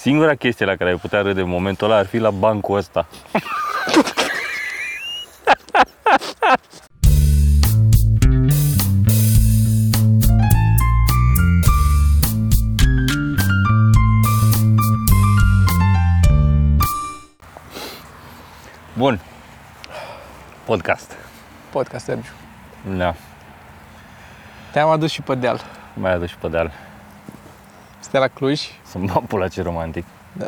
Singura chestie la care ai putea râde în momentul ăla ar fi la bancul ăsta. Bun. Podcast. Podcast, Sergiu. Da. Te-am adus și pe deal. Mai adus și pe deal. Stai la Cluj. Să-mi bag pula ce romantic.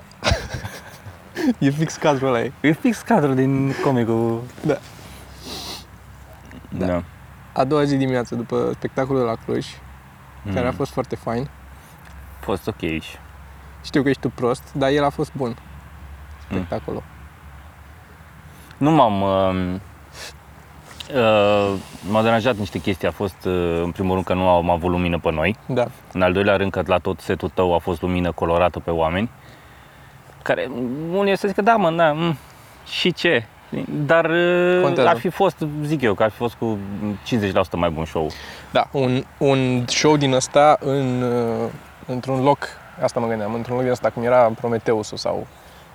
E fix cadrul ăla ei. E fix cadrul din comicul. Da. Da. da. A doua zi dimineață după spectacolul de la Cluj, Mm. care a fost foarte fain. A fost ok aici. Știu că ești tu prost, dar el a fost bun. Spectacolul. Nu m-am... Uh, uh, m-a deranjat niște chestii. A fost, uh, în primul rând, că nu am avut lumină pe noi. Da. În al doilea rând, că la tot setul tău a fost lumină colorată pe oameni. Care, unii să zică, da mă, da, mm, și ce? Dar uh, Contează. ar fi fost, zic eu, că ar fi fost cu 50% mai bun show. Da, un, un show din ăsta în, uh, într-un loc, asta mă gândeam, într-un loc din ăsta cum era Prometeusul sau,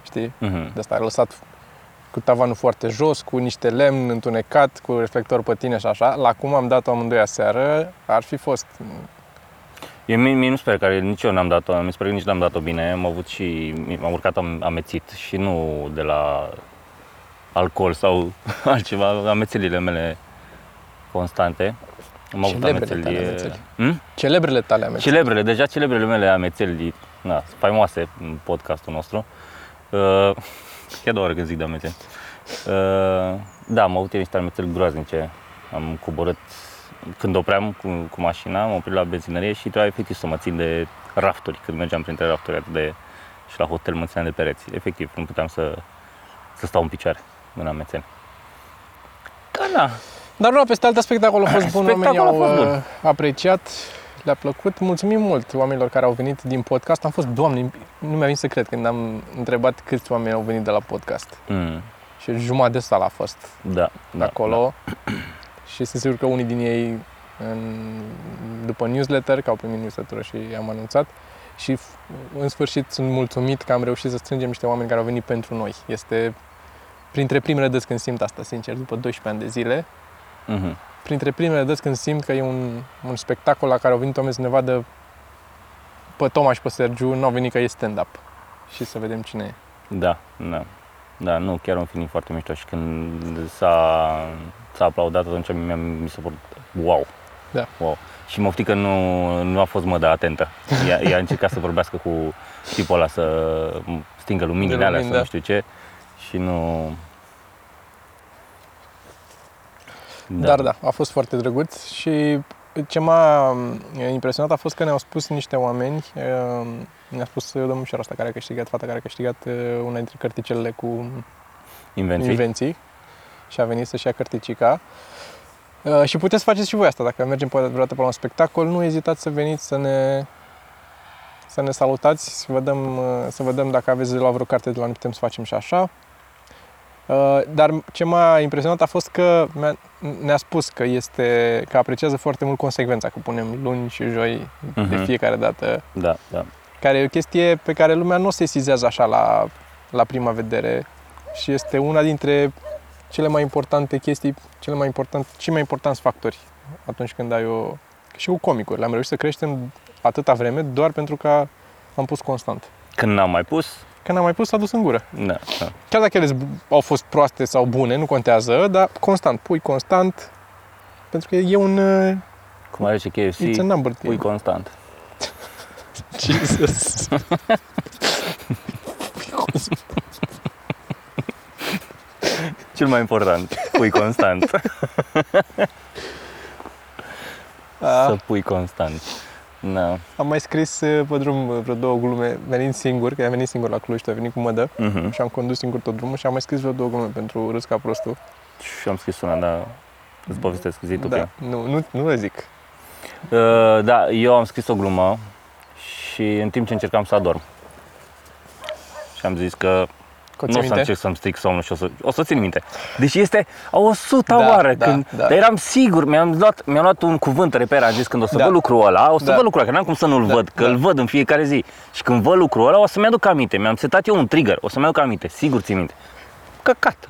știi, Mhm. de asta lăsat cu tavanul foarte jos, cu niște lemn întunecat, cu reflector pe tine și așa, la cum am dat-o amândoi aseară, ar fi fost Eu, mie, mie nu sper că nici eu n-am dat-o, mi se pare că nici n-am dat-o bine. Am avut și, m-am urcat am, amețit și nu de la alcool sau altceva, amețelile mele constante. Am avut Celebrele tale amețeli. amețeli. Hmm? celebrele tale aminte. Celebrele, deja celebrele mele amețeli, na, sunt faimoase în podcastul nostru. Uh, chiar doar când zic de amețeli. Uh, da, am avut eu niște amețeli groaznice. Am coborât, când opream cu, cu mașina, am oprit la benzinărie și trebuia efectiv să mă țin de rafturi, când mergeam printre rafturi atât de... Și la hotel mă țineam de pereți. Efectiv, nu puteam să, să stau în picioare în amețeni. Da, da, Dar nu, peste alta spectacolul a fost bun, oamenii Spectacolul au a fost bun. uh, apreciat, le-a plăcut. Mulțumim mult oamenilor care au venit din podcast. Am fost, doamne, nu mi-a venit să cred când am întrebat câți oameni au venit de la podcast. mm, Și jumătate de sală a fost da, da, acolo. Și sunt sigur că unii din ei, în, după newsletter, că au primit newsletter și i-am anunțat, și f- în sfârșit sunt mulțumit că am reușit să strângem niște oameni care au venit pentru noi. Este printre primele dăți când simt asta, sincer, după 12 ani de zile. Da. Mhm. printre primele dăți când simt că e un, un spectacol la care au venit oameni să ne vadă pe Toma și pe Sergiu, nu au venit că e stand-up. Și să vedem cine e. Da, da. Da, nu, chiar un film foarte mișto și când s-a, s-a aplaudat atunci mi, mi s-a părut wow. Da. Wow. Și mă că nu, nu a fost mădă atentă. Ea, ea a încercat să vorbească cu tipul ăla să stingă luminile De alea, lumini, să da. nu știu ce. Și nu... Dar da, a fost foarte drăguț și ce m-a impresionat a fost că ne-au spus niște oameni, uh, ne-a spus domnișoara asta care a câștigat, fata care a câștigat uh, una dintre cărticelele cu Invenții. invenții și a venit să-și ia cărticica. Uh, și puteți să faceți și voi asta, dacă mergem poate vreodată pe la un spectacol, nu ezitați să veniți să ne să ne salutați, să vedem, uh, să vedem dacă aveți de la vreo carte de la noi, putem să facem și așa. Uh, Dar ce m-a impresionat a fost că mi-a- ne-a spus că este că apreciază foarte mult consecvența, că punem luni și joi de Mhm. fiecare dată, Da, da. care e o chestie pe care lumea nu o sesizează așa la, la prima vedere și este una dintre cele mai importante chestii, cele mai important, cei mai importanți factori atunci când ai o... Și cu comicurile. Am reușit să creștem atâta vreme doar pentru că am pus constant. Când n-am mai pus, Când am mai pus, s-a dus în gură. da, da. Chiar dacă ele au fost proaste sau bune, nu contează, dar constant, pui constant, pentru că e un... uh, Cum are și KFC, It's a number pui thing. constant. Jesus. Cel mai important, pui constant. A, Să pui constant. Da. am mai scris uh, pe drum uh, vreo două glume, venind singur, că am venit singur la Cluj, tu ai venit cu mădă Mhm. și am condus singur tot drumul și am mai scris vreo două glume pentru Râs ca prostul. Și am scris una, dar îți povestesc, zi tu da, prima. nu, nu, nu le zic. Uh, da, eu am scris o glumă și în timp ce încercam să adorm. Și am zis că Că o nu ții o să minte? încerc să-mi stric somnul și o să, o să țin minte. Deci este a o suta Da, oară da, când, da. dar eram sigur, mi-am luat, mi-am luat un cuvânt reper, am zis când o să Da. văd lucrul ăla, o să Da. văd lucrul ăla, că n-am cum să nu-l Da, văd, că da. îl văd în fiecare zi. Și când văd lucrul ăla, o să-mi aduc aminte, mi-am setat eu un trigger, o să-mi aduc aminte, sigur țin minte. Căcat.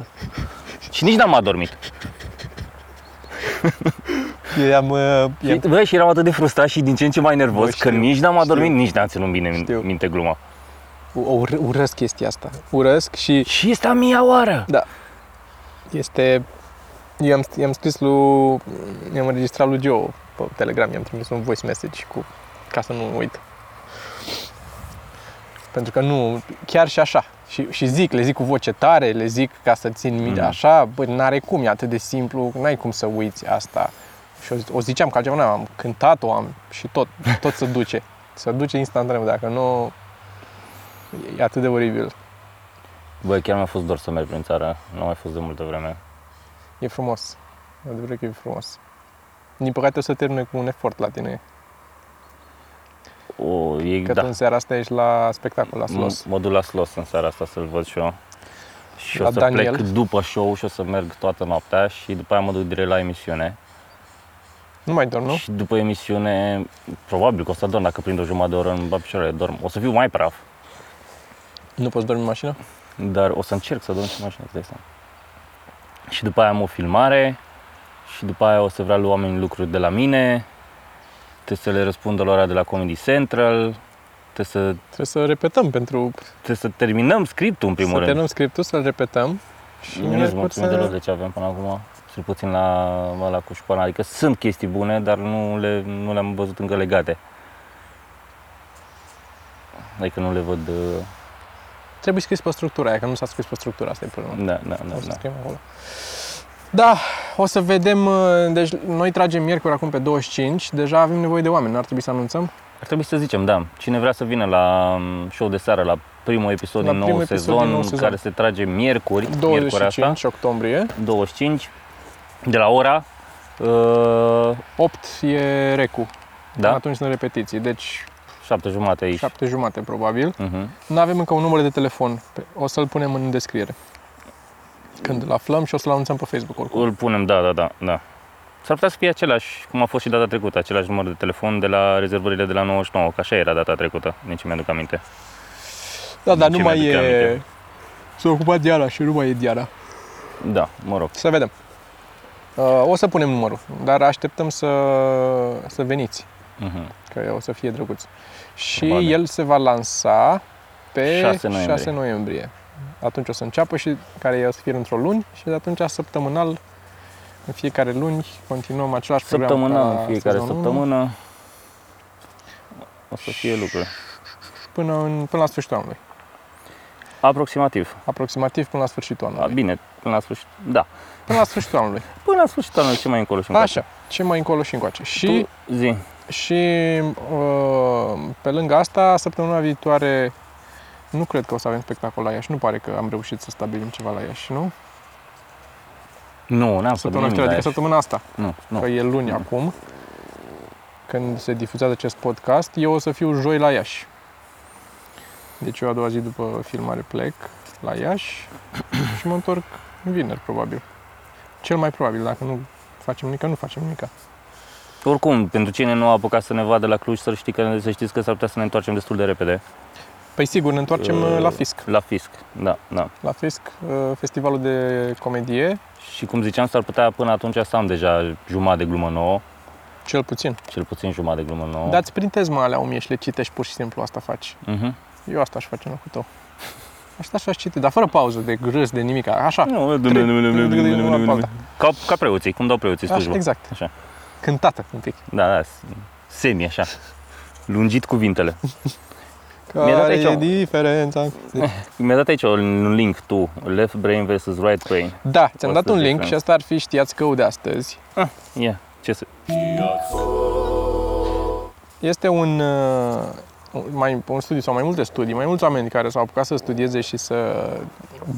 Și nici n-am adormit. Eu am, uh, Și, i-am bă, și eram atât de frustrat și din ce în ce mai nervos Bă, că știu, nici n-am adormit, știu. nici n-am ținut bine min- Știu. minte gluma. O, ur- urăsc chestia asta. Urăsc și Și este a mia oară. Da. Este... Eu am, i-am scris lui... I-am înregistrat lui Joe pe Telegram, i-am trimis un voice message cu... ca să nu uit. Pentru că nu... Chiar și așa. Și, și zic, le zic cu voce tare, le zic ca să țin minte. Mhm. Așa, bă, n-are cum, e atât de simplu, n-ai cum să uiți asta. Și o, o ziceam că altceva n-am, am cântat-o, am și tot, tot se duce. Se duce instantaneu, dacă nu... E atât de oribil. Bă, chiar mi-a fost dor să merg prin țară, nu am mai fost de multă vreme. E frumos. Adevărat că e frumos. Din păcate o să termine cu un efort la tine. O, e, Că da. tu în seara asta ești la spectacol, la M- Slos. Mă duc la Slos în seara asta să-l văd și eu. Și La o să Daniel. plec după show și o să merg toată noaptea și după aia mă duc direct la emisiune. Nu mai dorm, nu? Și după emisiune, probabil că o să dorm dacă prind o jumătate de oră în bapicioare, dorm. O să fiu mai praf, Nu poți dormi în mașină? dar o să încerc să dorm și în mașină, îți dai seama. Și după aia am o filmare și după aia o să vrea lui oamenii lucruri de la mine. Trebuie să le răspundă lor de la Comedy Central. Trebuie să, Trebuie să repetăm pentru... trebuie să terminăm scriptul în primul să rând. terminăm scriptul, să-l repetăm. Și Nu sunt miercuri mulțumit deloc să... de ce avem până acum, cel puțin la, la cu școala. Adică sunt chestii bune, dar nu, le, nu le-am văzut încă legate. Adică nu le văd... uh, Trebuie scris pe structura aia, că nu s-a scris pe structura asta e problema. Da, da, da. O să da. scriem acolo. Da, o să vedem. uh, Deci noi tragem miercuri acum pe 25. Deja avem nevoie de oameni, nu ar trebui să anunțăm? Ar trebui să zicem, da, cine vrea să vină la um, show de seară, la primul episod La din nou primul episod sezon, din nou sezon. care se trage miercuri, miercuri asta, 25 octombrie. 25, de la ora, uh, 8 e recu. da, Atunci sunt repetiții. Deci 7 jumate aici. 7 jumate probabil. Uh-huh. Nu avem încă un număr de telefon. Pe- O să-l punem în descriere. Când îl aflăm și o să-l anunțăm pe Facebook oricum. Îl punem, da, da, da, da. S-ar putea să fie același, cum a fost și data trecută, același număr de telefon de la rezervările de la 99, că așa era data trecută, nici mi-aduc aminte. Da, dar Ce nu mai mi-aduc e... aminte. S-a ocupat Diana și nu mai e Diana. Da, mă rog. Să vedem. Uh, o să punem numărul, dar așteptăm să, să veniți, Uh-huh. că o să fie drăguț. Și Probabil. el se va lansa pe 6 noiembrie. 6 noiembrie. Atunci o să înceapă și care o să fie într-o luni și de atunci săptămânal, în fiecare luni, continuăm același program Săptămânal, ca în fiecare sezonul unu, săptămână o să fie lucruri. Până, în, până la sfârșitul anului. Aproximativ. Aproximativ până la sfârșitul A, anului. bine, până la sfârșit, da. Până la sfârșitul anului. Până la sfârșitul anului, ce mai încolo și încoace. Așa, ce mai încolo și încoace. Și Tu zi. Și uh, pe lângă asta, săptămâna viitoare nu cred că o să avem spectacol la Iași. Nu pare că am reușit să stabilim ceva la Iași, nu? Nu, n-am să Săptămâna viitoare, adică săptămâna asta, Nu, nu. că e luni Nu. acum, când se difuzează acest podcast, eu o să fiu joi la Iași. Deci eu a doua zi după filmare plec la Iași și mă întorc vineri, probabil. Cel mai probabil, dacă nu facem nimic, nu facem nimic. Oricum, pentru cine nu a apucat să ne vadă la Cluj, să, știi că, să știți că s-ar putea să ne întoarcem destul de repede. Păi sigur, ne întoarcem uh, la Fisc. La Fisc, da, da. La Fisc, uh, festivalul de comedie, Și cum ziceam, s-ar putea până atunci să am deja jumătate de glumă nouă, cel puțin. cel puțin jumătate de glumă nouă. Dați printezi mă alea 1000 și le citești pur și simplu, asta faci. Mhm. Eu asta aș face în locul tău. Asta aș citi, dar fără pauză, de grâs, de nimic, așa. Nu, Trec- ca, ca preoții, cum dau preoții Așa, slujbă. exact. Așa. Cântată un pic. Da, da, semi așa. Lungit cuvintele. Care dat aici e o- diferența? Mi-a dat aici un link tu, left brain versus right brain. Da, ți-am What's dat the un link difference? și asta ar fi știați că de astăzi. Ah, ia, ce să... Este un, uh, mai, un studiu sau mai multe studii, mai mulți oameni care s-au apucat să studieze și să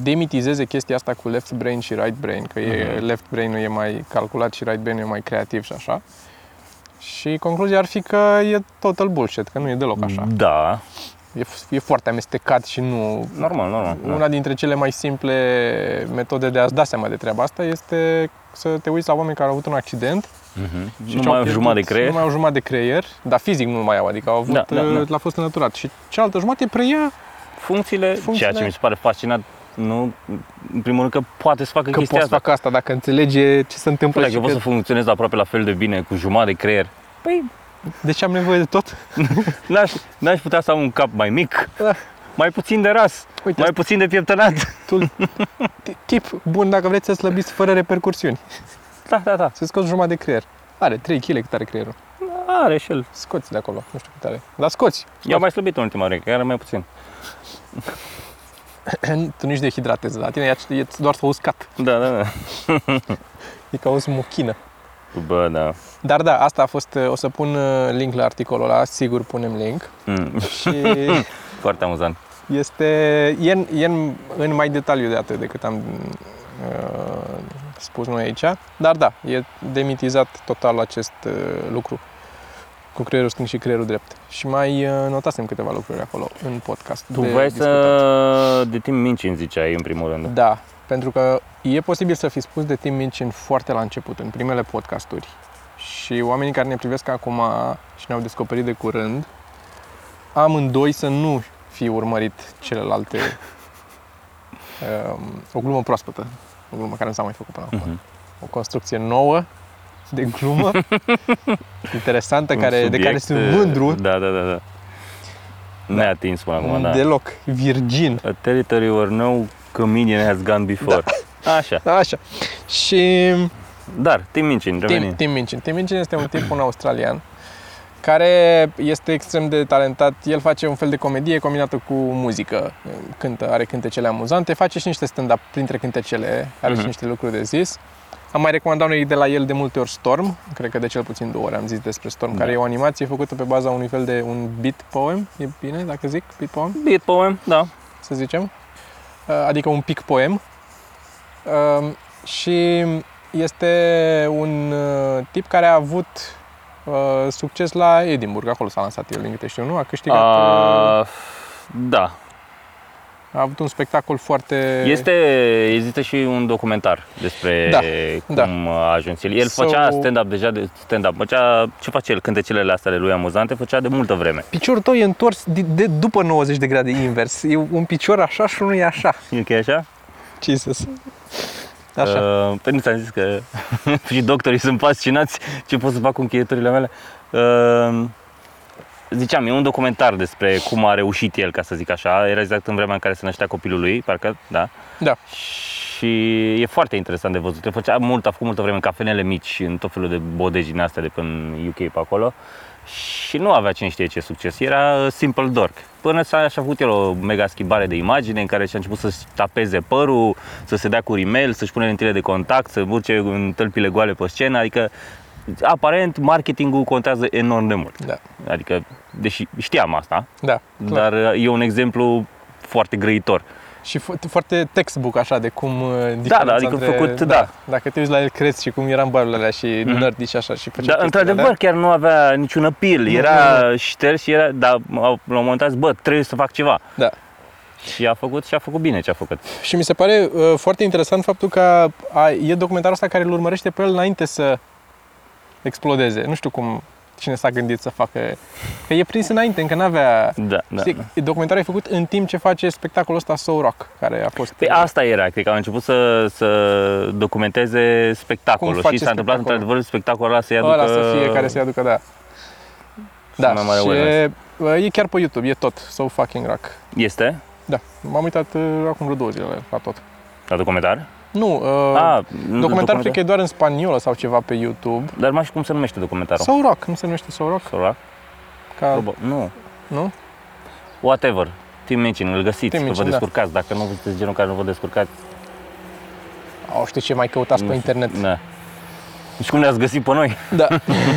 demitizeze chestia asta cu left brain și right brain, că e, Mhm. left brain-ul e mai calculat și right brain-ul e mai creativ și așa. Și concluzia ar fi că e total bullshit, că nu e deloc așa. Da, e, e foarte amestecat și nu... Normal, normal. da. Una dintre cele mai simple metode de a-ți da seama de treaba asta este să te uiți la oameni care au avut un accident Mhm. și Nu ce-au mai au pierdut- jumătate de creier. Nu mai au jumătate de creier, dar fizic nu mai au, adică au avut, Da, da, da. l-a fost înăturat. Și cealaltă jumătate preia Funcțiile, Funcțiile- ceea ce mi se pare fascinant, nu, în primul rând că poate să facă că chestia poți asta. fac asta dacă înțelege ce se întâmplă Păi, și dacă poți că... să funcționezi aproape la fel de bine cu jumătate de creier, păi de ce am nevoie de tot? n-aș, n-aș putea să am un cap mai mic, Da. mai puțin de ras, Uite, mai puțin de pieptănat. tu, tip bun dacă vreți să slăbiți fără repercursiuni. Da, da, da. Să scoți jumătate de creier. Are 3 kg cât are creierul. Are și el. Scoți de acolo, nu știu cât are. Dar scoți. Eu am mai slăbit în ultima oară, că era mai puțin. tu nici dehidratezi, la tine e, e doar s-a uscat. Da, da, da. E ca o smochină. Bă, da. Dar da, asta a fost, o să pun uh, link la articolul ăla, sigur punem link. Mm. Și Foarte amuzant. este, e, în, e în, în mai detaliu de atât decât am uh, spus noi aici. Dar da, e demitizat total acest uh, lucru cu creierul stâng și creierul drept. Și mai uh, notasem câteva lucruri acolo în podcast. Tu de vrei discutat. să... De timp mincin, ziceai, în primul rând. Da, pentru că e posibil să fi spus de Tim Mincin foarte la început, în primele podcasturi. Și oamenii care ne privesc acum și ne-au descoperit de curând, amândoi să nu fi urmărit celelalte. Um, o glumă proaspătă, o glumă care nu s-a mai făcut până acum. Mhm. O construcție nouă de glumă, interesantă, Un care, de care subiect, sunt mândru, Da, da, da, da. Neatins până acum, da. deloc, virgin. A territory where no comedian has gone before. Așa. Așa. Și Dar, Tim Mincin, Tim, revenim. Tim Mincin. Tim Mincin este un tip, un australian, care este extrem de talentat. El face un fel de comedie combinată cu muzică. Cântă, are cântecele amuzante, face și niște stand-up printre cântecele, are Mhm. și niște lucruri de zis. Am mai recomandat noi de la el de multe ori Storm, cred că de cel puțin două ori am zis despre Storm, Da. care e o animație făcută pe baza unui fel de un beat poem, e bine dacă zic beat poem? Beat poem, da. să zicem, Uh, adică un pic poem. Um, Și este un uh, tip care a avut uh, succes la Edinburgh, acolo s-a lansat el, din câte știu, nu? A câștigat, uh, A, da. a avut un spectacol foarte... Este, există și un documentar despre Da, cum a ajuns el. El So- făcea stand-up deja de stand-up. Făcea, ce face el? Cântecele astea ale lui amuzante, făcea de multă vreme. Piciorul tău e întors de, de, după 90 de grade invers. E un picior așa și unul e așa. E că e așa? Jesus. Așa. Uh, pe nu ți-am zis că și doctorii sunt fascinați ce pot să fac cu încheieturile mele. Uh, ziceam, e un documentar despre cum a reușit el, ca să zic așa. Era exact în vremea în care se năștea copilul lui, parcă, da. Da. Și e foarte interesant de văzut. El făcea mult, a făcut multă vreme în cafenele mici, în tot felul de bodegi din astea de pe în UK pe acolo. Și nu avea cine știe ce succes. Era uh, simple dork. Până s-a și-a făcut el o mega schimbare de imagine în care și-a început să-și tapeze părul, să se dea cu rimel, să-și pune lentile de contact, să urce în tălpile goale pe scenă. Adică, aparent, marketingul contează enorm de mult. Da. Adică, deși știam asta, Da. clar. dar uh, e un exemplu foarte grăitor. Și fo- foarte textbook așa de cum uh, da, diferența adică între, făcut, da. Dacă te uiți la el crezi și cum era în barurile alea și Mhm. nerdy și așa și făcea Dar chestiile într-adevăr alea. chiar nu avea niciun apil, Nu, era șters și era, dar la un moment dat, bă, trebuie să fac ceva. Da. Și a făcut și a făcut bine ce a făcut. Și mi se pare uh, foarte interesant faptul că a, e documentarul ăsta care îl urmărește pe el înainte să explodeze. Nu știu cum cine s-a gândit să facă. Că e prins înainte, încă n-avea... Da, da. Știi, documentarul e făcut în timp ce face spectacolul ăsta So Rock, care a fost... Păi asta era, cred că au început să, să documenteze spectacolul Cum și face s-a întâmplat spectacolul? într-adevăr spectacolul ăla să ia ăla să fie care să-i aducă, da. Da, mai mare și awareness. e, e chiar pe YouTube, e tot, So Fucking Rock. Este Da, m-am uitat uh, acum vreo două zile la tot. la documentar? Nu, uh, ah, documentarul cred că e doar în spaniolă sau ceva pe YouTube. Dar mai știu cum se numește documentarul. So Rock, nu se numește So Rock? Sau Ca, Probabil. Nu. nu? Whatever. Tim Mincin, îl găsiți, Tim că vă Mincin, da. descurcați. Dacă nu sunteți genul care nu vă descurcați, Au, știu ce mai căutați nu pe știu. internet. Da. Și cum ne-ați găsit pe noi? Da.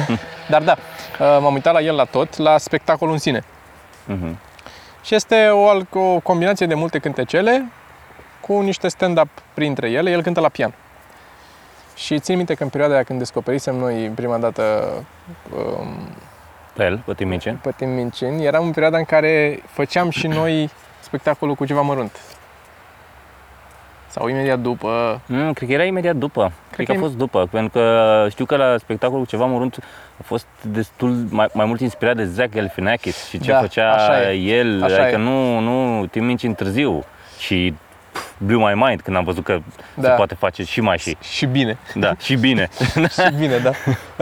Dar da, uh, m-am uitat la el la tot, la spectacolul în sine. Mhm. Și este o, al- o combinație de multe cântecele cu niște stand-up printre ele. El cântă la pian. Și țin minte că în perioada aia când descoperisem noi prima dată um, fel, pe Timinceni. pe Timinceni, eram în perioada în care făceam și noi spectacolul cu ceva mărunt. Sau imediat după. Mm, cred că era imediat după. Cred, că că a fost după, pentru că știu că la spectacolul cu ceva mărunt a fost destul mai, mai mult inspirat de Zach Galifianakis și ce Da, făcea așa e. el, Așa adică e. nu, nu Tim Minchin târziu și pf, blew my mind când am văzut că se Da. poate face și mai și. Și bine. Da, și bine. și bine, da.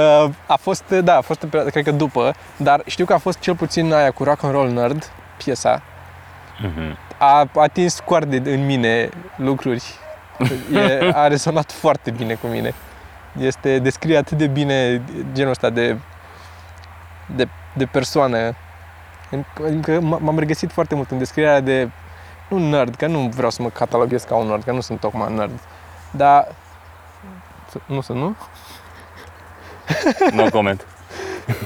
Uh, A fost, da, a fost, în perioada- cred că după, dar știu că a fost cel puțin aia cu Rock and Roll Nerd, piesa, Mhm. a atins coarde în mine lucruri. E, a rezonat foarte bine cu mine. Este, descrie atât de bine genul ăsta de, de, de persoană. Adică m- m-am regăsit foarte mult în descrierea de, nu nerd, că nu vreau să mă cataloghez ca un nerd, că nu sunt tocmai nerd, dar, nu sunt, nu? No comment.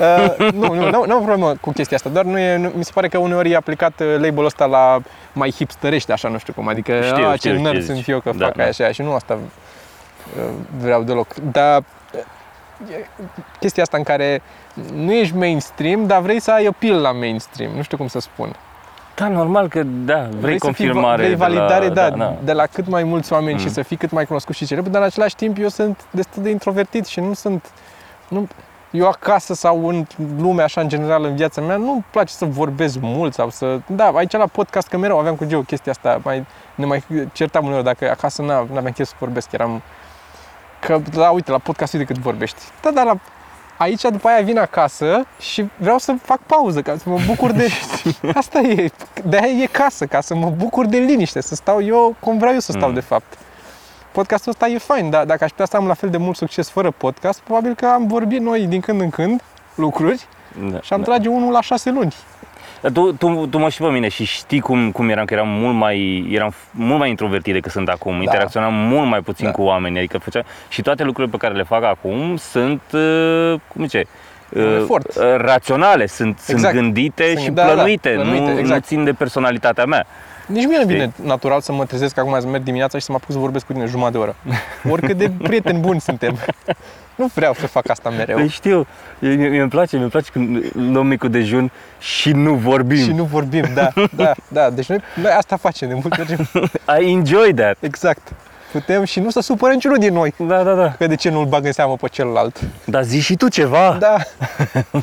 Uh, nu, nu, nu, nu am problemă cu chestia asta, doar nu e, nu, mi se pare că uneori e aplicat uh, label-ul ăsta la mai hipsterește, așa, nu știu cum, adică Știu, a, știu ce nerd ce sunt zici. eu că Da, fac da. aia și aia și nu asta uh, vreau deloc. Dar uh, e chestia asta în care nu ești mainstream, dar vrei să ai appeal la mainstream, nu știu cum să spun. Da, normal că da, vrei, să fii, confirmare. vrei validare, de la, da, da, de la cât mai mulți oameni și Mm. să fii cât mai cunoscut și celebru, dar în același timp eu sunt destul de introvertit și nu sunt... Nu, eu acasă sau în lume, așa, în general, în viața mea, nu-mi place să vorbesc mult sau să... Da, aici la podcast, că mereu aveam cu Geo chestia asta, mai, ne mai certam uneori dacă acasă n- n-aveam chef să vorbesc, eram... Că, da, uite, la podcast, uite cât vorbești. Da, dar la aici după aia vin acasă și vreau să fac pauză ca să mă bucur de... Asta e, de aia e casă, ca să mă bucur de liniște, să stau eu cum vreau eu să stau Mm. de fapt. Podcastul ăsta e fain, dar dacă aș putea să am la fel de mult succes fără podcast, probabil că am vorbit noi din când în când lucruri Da, și am da. trage unul la șase luni. Tu, tu, tu mă știi pe mine și știi cum, cum eram, că eram mult mai, eram mult mai introvertit decât sunt acum. Interacționam mult mai puțin Da. cu oameni, adică făceam, și toate lucrurile pe care le fac acum sunt, uh, cum zice, Un efort. uh, raționale, sunt, sunt Exact. gândite Sunt- și da, da, plănuite, plănuite, nu, exact. nu țin de personalitatea mea. Nici mie nu vine natural să mă trezesc acum să merg dimineața și să mă apuc să vorbesc cu tine jumătate de oră. Oricât de prieteni buni suntem. Nu vreau să fac asta mereu. Păi știu, mie, mie îmi place, mi place când luăm micul dejun și nu vorbim. Și nu vorbim, da, da, da. Deci noi, noi asta facem de multe ori. I enjoy that. Exact. Putem și nu să supără niciunul din noi. Da, da, da. Că de ce nu-l bag în seamă pe celălalt? Dar zi și tu ceva. Da.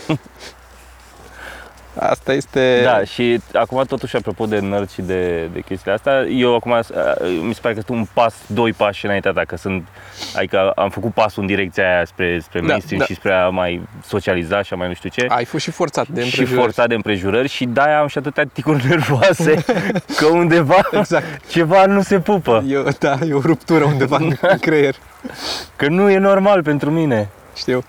Asta este... Da, și acum totuși apropo de nerd și de, de chestiile astea, eu acum uh, mi se pare că sunt un pas, doi pași înaintea ta, că sunt, adică am făcut pasul în direcția aia spre, spre Da, mainstream da. și spre a mai socializa și a mai nu știu ce. Ai fost și forțat de și împrejurări. forțat de împrejurări și de-aia am și atâtea ticuri nervoase că undeva Exact. ceva nu se pupă, E, o- da, e o ruptură undeva în în creier. că nu e normal pentru mine. Știu.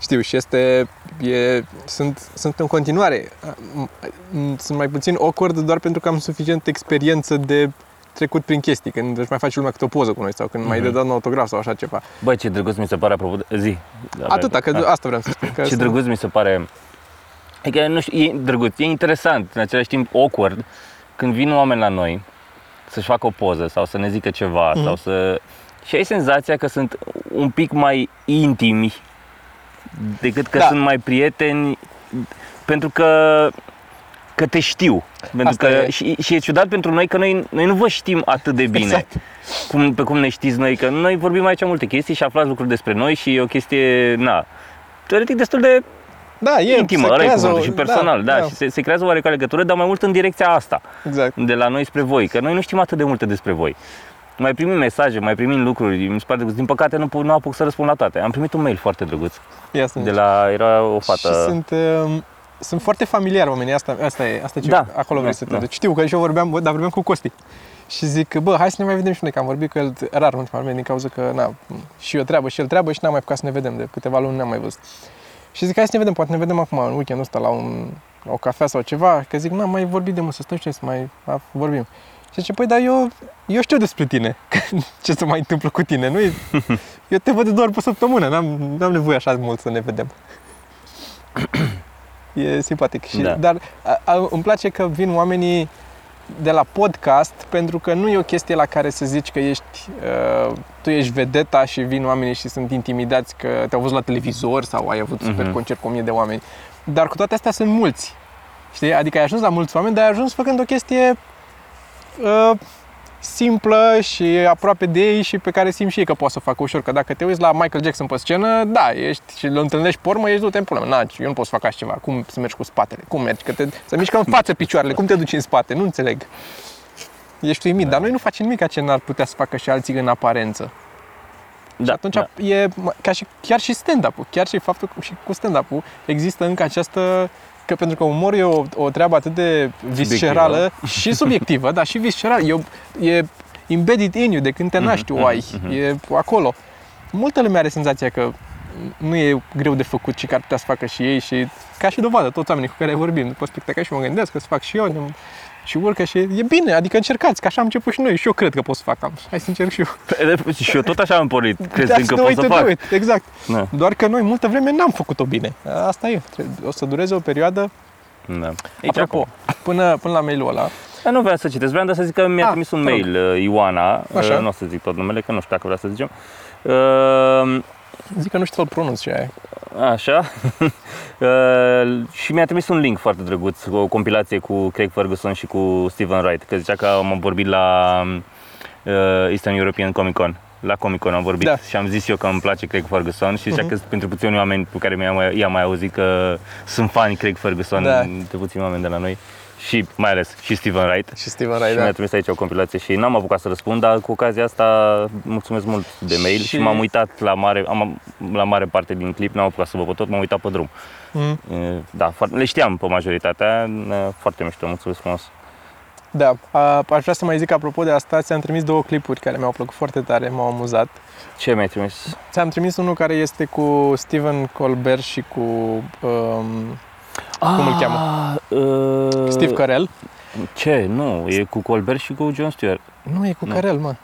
Știu și este, e, sunt, sunt în continuare, m- m- sunt mai puțin awkward doar pentru că am suficient experiență de trecut prin chestii, când își mai face lumea câte o poză cu noi sau când mai dă Mhm. dat un autograf sau așa ceva. Bă, ce drăguț mi se pare apropo de zi. Da, Atâta, că da. asta vreau să spun. Că Ce sunt- drăguț mi se pare. Adică, nu știu, e drăguț, e interesant, în același timp awkward, când vin oameni la noi să-și facă o poză sau să ne zică ceva Mhm. sau să... Și ai senzația că sunt un pic mai intimi decât că Da. sunt mai prieteni, pentru că că te știu. Pentru Asta că, e. și, și e ciudat pentru noi că noi, noi nu vă știm atât de bine Exact. cum, pe cum ne știți noi, că noi vorbim aici multe chestii și aflați lucruri despre noi și e o chestie, na, teoretic destul de Da, e, intimă, se ăla e creează cuvântul, o- și personal, da, și se, se creează o oarecare legătură, dar mai mult în direcția asta, Exact. de la noi spre voi, că noi nu știm atât de multe despre voi. Mai primim mesaje, mai primim lucruri, mi se pare drăguț. Din păcate nu, pu- nu apuc să răspund la toate. Am primit un mail foarte drăguț Ia să de la, era o Și fată, sunt, uh, sunt foarte familiari oamenii, asta, asta e, asta e ce, Da, acolo vrei da, să te da. duci. Știu că și eu vorbeam, bă, dar vorbeam cu Costi. Și zic, bă, hai să ne mai vedem și noi, că am vorbit cu el rar în ultima vreme din cauza că, na, și eu treabă și el treabă și n-am mai apucat să ne vedem, de câteva luni n-am mai văzut. Și zic, hai să ne vedem, poate ne vedem acum, în weekendul ăsta, la, un, la o cafea sau ceva, că zic, n-am mai vorbit de mult, să stăm și noi să mai a, vorbim. Și zice, păi, dar eu, eu știu despre tine, ce se mai întâmplă cu tine, nu Eu te văd doar pe săptămână, n-am, n-am nevoie așa mult să ne vedem. E simpatic. Și, Da. Dar a, a, îmi place că vin oamenii de la podcast pentru că nu e o chestie la care să zici că ești, uh, tu ești vedeta și vin oamenii și sunt intimidați că te-au văzut la televizor sau ai avut super Mhm. concert cu o mie de oameni. Dar cu toate astea sunt mulți. Știi? Adică ai ajuns la mulți oameni, dar ai ajuns făcând o chestie uh, simplă și aproape de ei și pe care simt și ei că poate să o facă ușor. Că dacă te uiți la Michael Jackson pe scenă, da, ești și îl întâlnești pe urmă, ești du-te în problemă. Na, eu nu pot să fac așa ceva. Cum să mergi cu spatele? Cum mergi? Că te, să mișcă în față picioarele. Cum te duci în spate? Nu înțeleg. Ești uimit, da. dar noi nu facem nimic ce n-ar putea să facă și alții în aparență. Da, și atunci da. e ca și, chiar și stand-up-ul, chiar și faptul că și cu stand-up-ul există încă această că pentru că umorul e o, o treabă atât de viscerală și subiectivă, dar și viscerală. E, o- e embedded in you, de când te naști o ai, mhm. e acolo. Multă lume are senzația că nu e greu de făcut și că ar putea să facă și ei și ca și dovadă, toți oamenii cu care vorbim după spectacol și mă gândesc că să fac și eu ne- și urcă și e bine, adică încercați, că așa am început și noi și eu cred că pot să fac am. Hai să încerc și eu. Pe- Și eu tot așa am pornit, That's crezând că the pot way să to do fac. it, Exact. Da. Doar că noi multă vreme n-am făcut-o bine. Asta e. Trebuie- O să dureze o perioadă. Da. Aici Apropo, acum. până, până la mailul ăla, Dar nu vreau să citesc, vreau doar să zic că mi-a Ah, trimis un te rog. mail uh, Ioana, Așa. uh, nu o să zic tot numele, că nu știu dacă vrea să zicem. Uh, zic că nu știu să-l pronunț și aia. Așa. Uh, și mi-a trimis un link foarte drăguț, cu o compilație cu Craig Ferguson și cu Steven Wright, că zicea că am vorbit la uh, Eastern European Comic Con. La Comic Con am vorbit Da. și am zis eu că îmi place Craig Ferguson și zicea Mhm. că sunt pentru puțini oameni cu care mi-am mai, i-am mai auzit că sunt fani Craig Ferguson, Da. de puțini oameni de la noi și mai ales și Steven Wright. Și Steven Și Wright, mi-a da. trimis aici o compilație și n-am apucat să răspund, dar cu ocazia asta mulțumesc mult de mail și, Și- m-am uitat la mare, am, la mare parte din clip, n-am apucat să vă văd tot, m-am uitat pe drum. Mm. E, Da, foarte, le știam pe majoritatea, e, foarte mișto, mulțumesc frumos. Da, a, aș vrea să mai zic apropo de asta, ți-am trimis două clipuri care mi-au plăcut foarte tare, m-au amuzat. Ce mi-ai trimis? Ți-am trimis unul care este cu Steven Colbert și cu um, Cum îl cheamă? Uh, Steve Carell. Ce? Nu, e cu Colbert și cu John Stewart. Nu, e cu Nu. Carell, mă.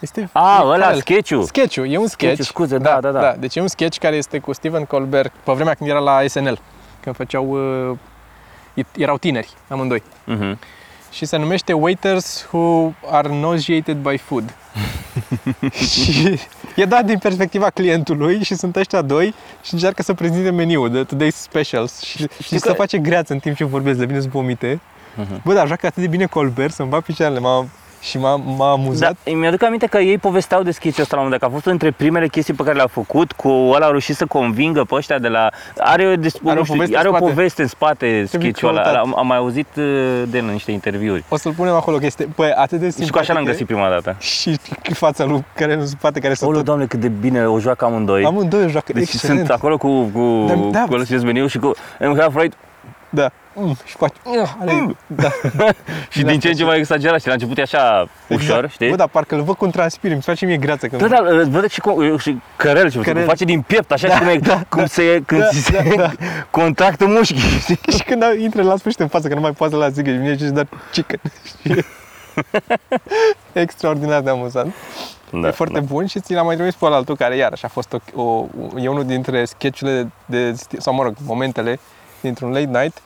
Este A, e ăla, Carell. sketch-ul. Sketch-ul, e un sketch. Sketch-ul, scuze, da, da, da. da. Deci e un sketch care este cu Steven Colbert pe vremea când era la SNL, când făceau, uh, erau tineri, amândoi. Mhm. Și se numește Waiters Who Are Nauseated by Food. și e dat din perspectiva clientului și sunt ăștia doi și încearcă să prezinte meniul de Today's Specials și, și că- să face greață în timp ce vorbesc, le vine să vomite. Mhm. Bă, dar joacă atât de bine Colbert să-mi bag picioarele, m-a, și m-a, m-a amuzat. Da, mi-aduc aminte că ei povesteau de sketch-ul ăsta la un moment dat, că a fost între primele chestii pe care le-a făcut, cu ăla a reușit să convingă pe ăștia de la... Are, o des- Are o nu știu, poveste are în o spate. poveste în spate sketch-ul ăla, căutat. am, am mai auzit uh, de el în niște interviuri. O să-l punem acolo, că este bă, atât de simplu. Și cu așa l-am găsit prima dată. Și fața lui care în spate, care să Olu, tot... doamne, cât de bine o joacă amândoi. Amândoi joacă Deci excelent. sunt acolo cu, cu, Da, da, da. cu ăla meniu și cu I'm half right Da. Mm, și face... Mm, ale... Da. și Da, din ce în ce mai exagerat și la început e așa ușor, Exact. știi? Bă, dar parcă îl văd cum transpiri, îmi face mie greață când... Da, da, îl văd și, cu, și cărel și Cărel. cum face din piept, așa Da, cum, e, da, cum da. se, când Da, ți se da, da. contactă mușchii, știi? și când intră la sfârșit în față, că nu mai poate să la zică și vine și își dă chicken. Și e Extraordinar de amuzant. Da, e foarte bun și ți l-am mai trimis pe altul care iarăși a fost o, o, e unul dintre sketchurile de, sau mă rog, momentele dintr-un late night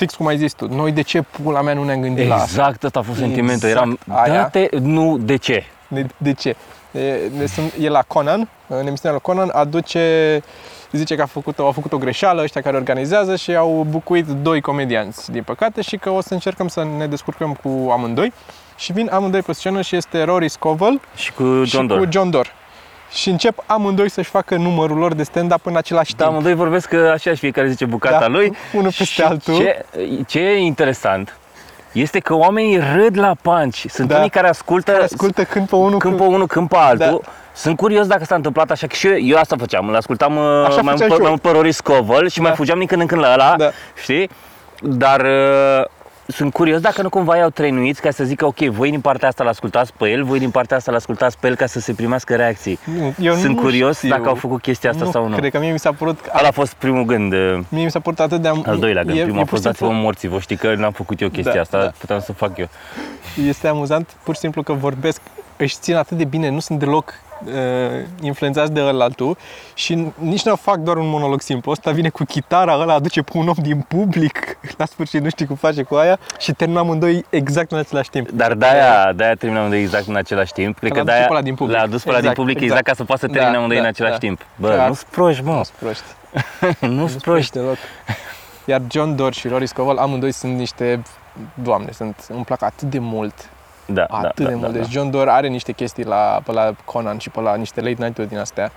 fix cum ai zis tu, noi de ce pula mea nu ne-am gândit la asta? Exact, ăsta a fost sentimentul. Eram, Exact aia. date, nu, de ce? De, de ce? E, ne sunt, e la Conan, în emisiunea lui Conan, aduce, zice că a făcut, o, a făcut o greșeală ăștia care organizează și au bucuit doi comedianți, din păcate, și că o să încercăm să ne descurcăm cu amândoi. Și vin amândoi pe scenă și este Rory Scovel Și cu John și Dor. cu John Dor. Și încep amândoi să-și facă numărul lor de stand-up în același Da, timp. amândoi vorbesc că așa și fiecare zice bucata Da, lui. unul peste și altul. Ce, ce e interesant este că oamenii râd la punch. Sunt Da. unii care ascultă, Care ascultă când pe unul când cu... pe unul, când pe altul. Da. Sunt curios dacă s-a întâmplat așa, că și eu, eu asta făceam, îl ascultam uh, Așa mai, făceam mult și pe, eu. mai mult pe Rory Scovel și mai Da. fugeam din când în când la ăla, Da. știi? Dar uh, sunt curios dacă nu cumva i-au trăinuiți ca să zică, ok, voi din partea asta l-ascultați pe el, voi din partea asta l-ascultați pe el ca să se primească reacții. Nu, eu Sunt nu curios știu. dacă au făcut chestia asta nu, sau nu. Cred că mie mi s-a părut... Ăla a fost primul gând. uh, Mie mi s-a părut atât de... am- Al doilea gând. e- Primul e a fost pur și dați-vă simplu- morții, vă știi că n-am făcut eu chestia Da, asta, da. puteam să fac eu. Este amuzant pur și simplu că vorbesc, își țin atât de bine, nu sunt deloc uh, influențați de ălaltul și nici nu fac doar un monolog simplu. Ăsta vine cu chitara, ăla aduce pe un om din public, la sfârșit nu știi cum face cu aia și terminăm amândoi exact în același timp. Dar de-aia, de-aia terminăm de exact în același timp. Cred Că că l-a adus de-aia pe ăla din public. l-a adus pe ăla din Exact, public exact, exact. ca să poată să termine Da, amândoi în da, același da. timp. Bă, Chiar. nu-ți proști, mă. Proști. nu sunt proști. deloc. Iar John Doerr și Rory Scovel, amândoi sunt niște, doamne, sunt, îmi plac atât de mult, Da, atât da, de da, mult. da, Deci John Doerr are niște chestii la, pe la Conan și pe la niște late night-uri din astea.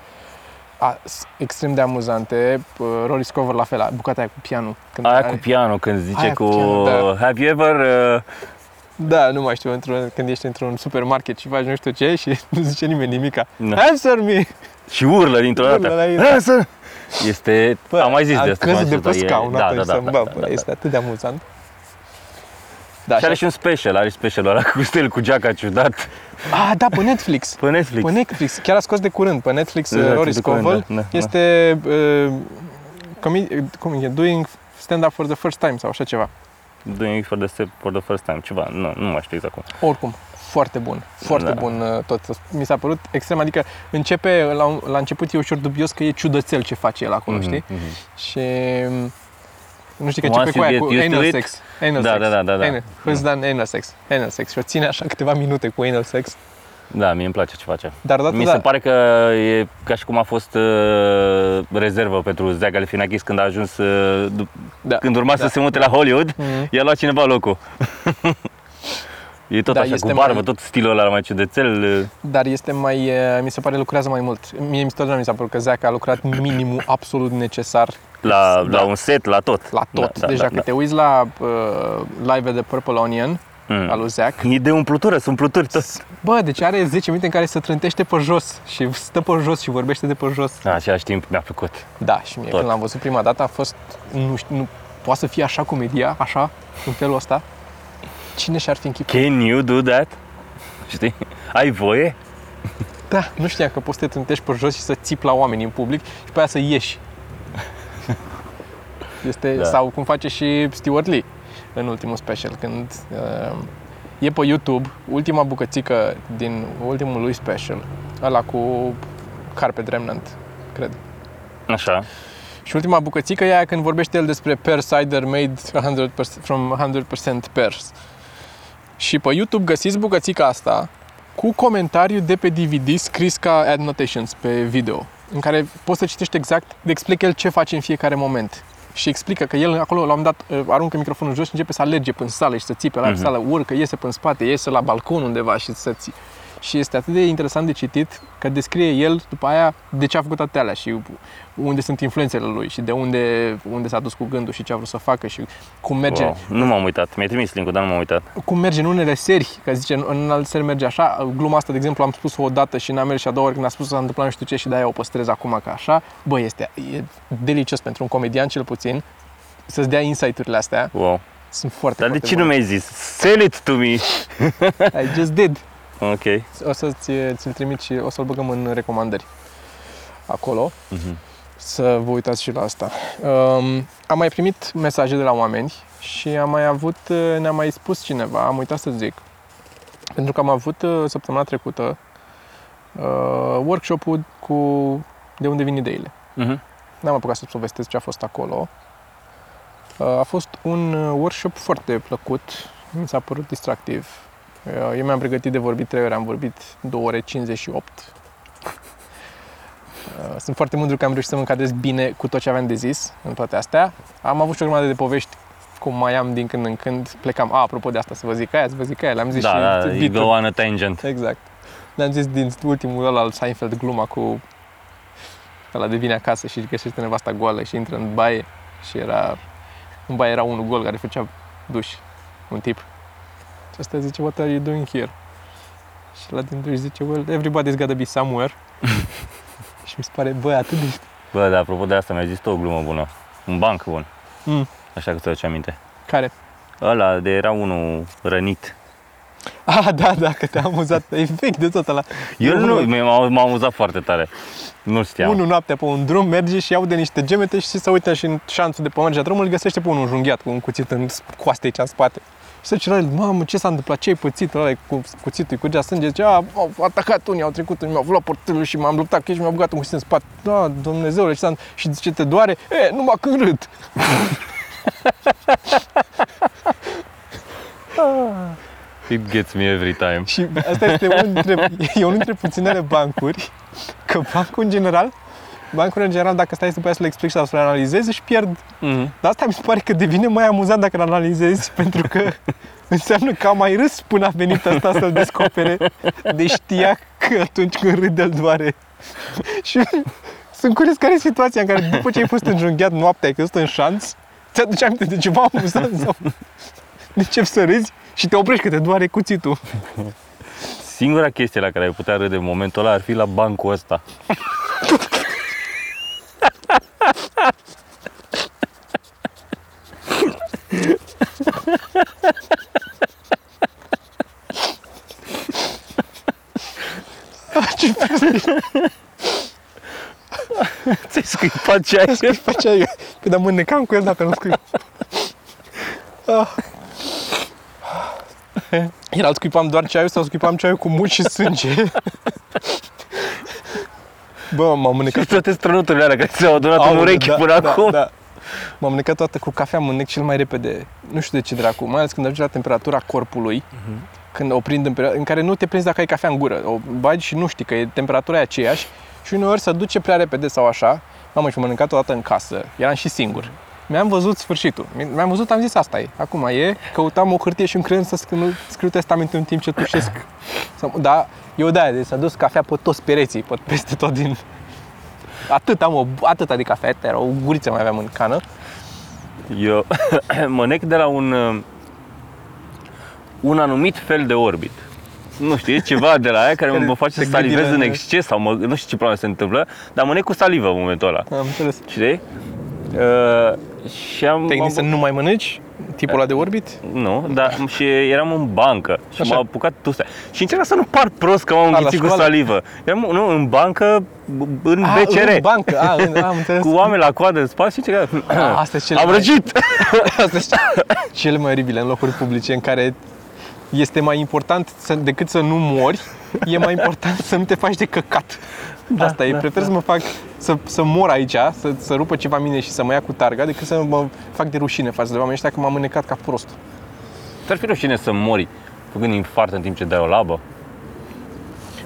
A, s- extrem de amuzante. P- Rory Scovel la fel, a- bucata aia cu pianul. Când Aia are- cu pianul, când zice Aia cu cu pianul, da. Have you ever... Uh, Da, nu mai știu, într-un, când ești într-un supermarket și faci nu știu ce și nu zice nimeni nimica. Da. Answer me! și urlă dintr-o Urlă dată. la el. "Ha, să-" Este... am mai zis de asta. Am am căzut de mai zis, pe dar e- scaun da, atunci da, da, să da, bă, da, da, este atât de amuzant. Da, Și și are și un special, are specialul ăla cu stel cu geaca ciudat Ah, da, pe Netflix. pe Netflix. Pe Netflix, chiar a scos de curând pe Netflix Da, uh, da, Rory de curând, Scovel. da, da, da. este uh, comi- cum e, doing stand-up for the first time sau așa ceva. Doing it for the, step- for the first time, ceva, nu, nu mai știu exact cum. Oricum, foarte bun, foarte Da. bun uh, tot. Mi s-a părut extrem, adică începe, la, un- la început e ușor dubios că e ciudățel ce face el acolo, Mhm, știi? mhm. Și mm, nu știi că Once începe cu you aia get cu used to anal it- sex. Anal Da, sex. da, da, da, da. Anal. Who's done anal sex? Anal sex. Și o ține așa câteva minute cu anal sex. Da, mie îmi place ce face. Dar odată, Mi da, se pare că e ca și cum a fost uh, rezervă pentru Zach Galifianakis când a ajuns, uh, dup- da. când urma da. să se mute la Hollywood, Mhm. i-a luat cineva locul. e tot Da, așa, este cu barbă, mai- tot stilul ăla mai ciudățel. uh, Dar este mai, eh, mi se pare, lucrează mai mult. Mie mi se mi s-a părut că Zac a lucrat minimul absolut necesar La, Da. la un set, la tot. la tot. Da, da, deci da, dacă da. te uiți la uh, live de Purple Onion, Mm. al lui Zac, E de umplutură, sunt pluturi tot. bă, deci are 10 minute în care se trântește pe jos și stă pe jos și vorbește de pe jos. În același timp mi-a plăcut. Da, și mie Tot. când l-am văzut prima dată a fost, nu știu, nu, poate să fie așa comedia, așa, în felul ăsta? Cine și-ar fi închipit? Can you do that? Știi? Ai voie? Da, nu știam că poți să te trântești pe jos și să țipi la oameni în public și pe aia să ieși. Este, Da. da. Sau cum face și Stuart Lee în ultimul special, când uh, e pe YouTube ultima bucățică din ultimul lui special, ăla cu Carpet Remnant, cred. Așa. Și ultima bucățică e aia când vorbește el despre pear cider made 100% from 100% pears. Și pe YouTube găsiți bucățica asta cu comentariu de pe DVD scris ca annotations pe video, în care poți să citești exact, de explică el ce face în fiecare moment. Și explică că el acolo, la un moment dat, aruncă microfonul jos și începe să alerge până sală și să țipe la Mhm. sală, urcă, iese până în spate, iese la balcon undeva și să ții. Și este atât de interesant de citit că descrie el după aia de ce a făcut atâtea alea și unde sunt influențele lui și de unde, unde s-a dus cu gândul și ce a vrut să facă și cum merge, Wow. Nu m-am uitat. Mi-ai trimis link-ul, dar nu m-am uitat. cum merge în unele serii, că zice, în- în alte seri merge așa, gluma asta, de exemplu, am spus-o o dată și n-a mers și a doua ori când a spus s-a întâmplat nu știu ce și de-aia o păstrez acum ca așa, bă, este e delicios pentru un comedian cel puțin să-ți dea insight-urile astea, Wow. sunt foarte, Dar de foarte ce nu bune. mi-ai zis? Sell it to me! I just did. Ok. O să-ți, ți-l trimit și o să-l băgăm în recomandări acolo. Mhm. să vă uitați și la asta. Um, am mai primit mesaje de la oameni și am mai avut, uh, ne-a mai spus cineva, am uitat să zic, pentru că am avut uh, săptămâna trecută uh, workshop-ul cu de unde vin ideile. Mhm. N-am apucat să povestesc ce a fost acolo. Uh, a fost un uh, workshop foarte plăcut, mi s-a părut distractiv. Uh, eu mi-am pregătit de vorbit 3 ore, am vorbit 2 ore 58. Uh, Sunt foarte mândru că am reușit să mă încadrez bine cu tot ce aveam de zis în toate astea. Am avut și o grămadă de povești cum mai am din când în când. Plecam, a, apropo de asta, să vă zic aia, să vă zic aia, le-am zis Da, și da, you Victor. go on a tangent. Exact. Le-am zis din ultimul ăla al Seinfeld, gluma cu ăla de vine acasă și găsește nevasta goală și intră în baie și era, în baie era unul gol care făcea duș, un tip. Și ăsta zice, what are you doing here? Și la din duș zice, well, everybody's gotta be somewhere. și mi se pare, bă, atât de... Bă, dar apropo de asta, mi-ai zis tu o glumă bună. Un banc bun. Mm. Așa că ți aduce aminte. Care? Ăla de era unul rănit. Ah, da, da, că te-a amuzat. E vechi de tot ăla. Eu nu, Unul- m-am, m-am amuzat foarte tare. Nu știam. Unul noaptea pe un drum merge și aude niște gemete și se uită și în șanțul de pe marginea drumului găsește pe unul junghiat cu un cuțit în coaste aici în spate. Și se zice la el, mamă, ce s-a întâmplat? Ce ai pățit? Ăla e cu cuțitul, îi curgea sânge. Zice, a, au atacat unii, au trecut unii, mi-au luat portelul și m-am luptat cu ei și mi-au băgat un cuțit în spate. Da, Dumnezeule, ce s-a întâmplat? Și zice, te doare? E, numai când râd. It gets me every time. Și asta este unul dintre, e unul dintre puținele bancuri, că bancul în general bancurile, în general, dacă stai după aia să le explici sau să le analizezi, își pierd. Mhm. Dar asta mi se pare că devine mai amuzant dacă le analizezi, pentru că înseamnă că a mai râs până a venit asta să-l descopere, de știa că atunci când râde îl doare. Și sunt curios care e situația în care după ce ai fost înjunghiat noaptea, ai căzut în șanț, ți-aduce aminte de ceva amuzant sau începi să râzi și te oprești că te doare cuțitul. Singura chestie la care ai putea râde în momentul ăla ar fi la bancul ăsta. Ce Ți-ai scuipat ce ai? Îi făceai? Păi dar mă necam cu el dacă nu scuip. Ah. Era îl scuipam doar ceaiul sau scuipam ceaiul cu muci și sânge? Bă, m-am Și mânecat toate strănuturile alea care ți-au adunat în urechi da, până da, acum. Da. M-am mânecat toată cu cafea, mă mânec cel mai repede. Nu știu de ce dracu, mai ales când ajungi la temperatura corpului, Mhm. când o prind în, perioada- în care nu te prinzi dacă ai cafea în gură. O bagi și nu știi că e temperatura e aceeași și uneori se duce prea repede sau așa. Mamă, și m-am mâncat odată în casă, eram și singur. Mi-am văzut sfârșitul. Mi-am văzut, am zis asta e. Acum e, căutam o hârtie și un creion să scriu, scriu testamentul în timp ce tușesc. Să- Da, eu de-aia, deci s-a dus cafea pe toți pereții, pe peste tot din... Atât am o, atâta de cafea, era o guriță mai aveam în cană. Eu mă nec de la un, uh, un anumit fel de orbit. Nu știu, e ceva de la aia care Care mă face te să salivez gândire- în exces sau mă, nu știu ce probleme se întâmplă, dar mă nec cu salivă în momentul ăla. Am înțeles. Știi? Uh, și am, Te-ai gândit să m-am- nu mai mănânci tipul ăla de orbit? Nu, dar și eram în bancă și Așa. m-a apucat tusea. Și încercam să nu par prost că m-am A, la înghițit cu școală? salivă. Eram nu, în bancă, în A, BCR. în bancă, a, în, am înțeles. Cu oameni la coadă în spate și ce A, Asta e cele Am mai- răgit! Asta e cele mai oribile în locuri publice în care este mai important să, decât să nu mori, e mai important să nu te faci de căcat. Da, Asta e, da, prefer să mă fac, să, să mor aici, să, să rupă ceva mine și să mă ia cu targa, decât să mă fac de rușine față de oamenii ăștia că m-am mânecat ca prost. Ți-ar fi rușine să mori făcând infart în timp ce dai o labă?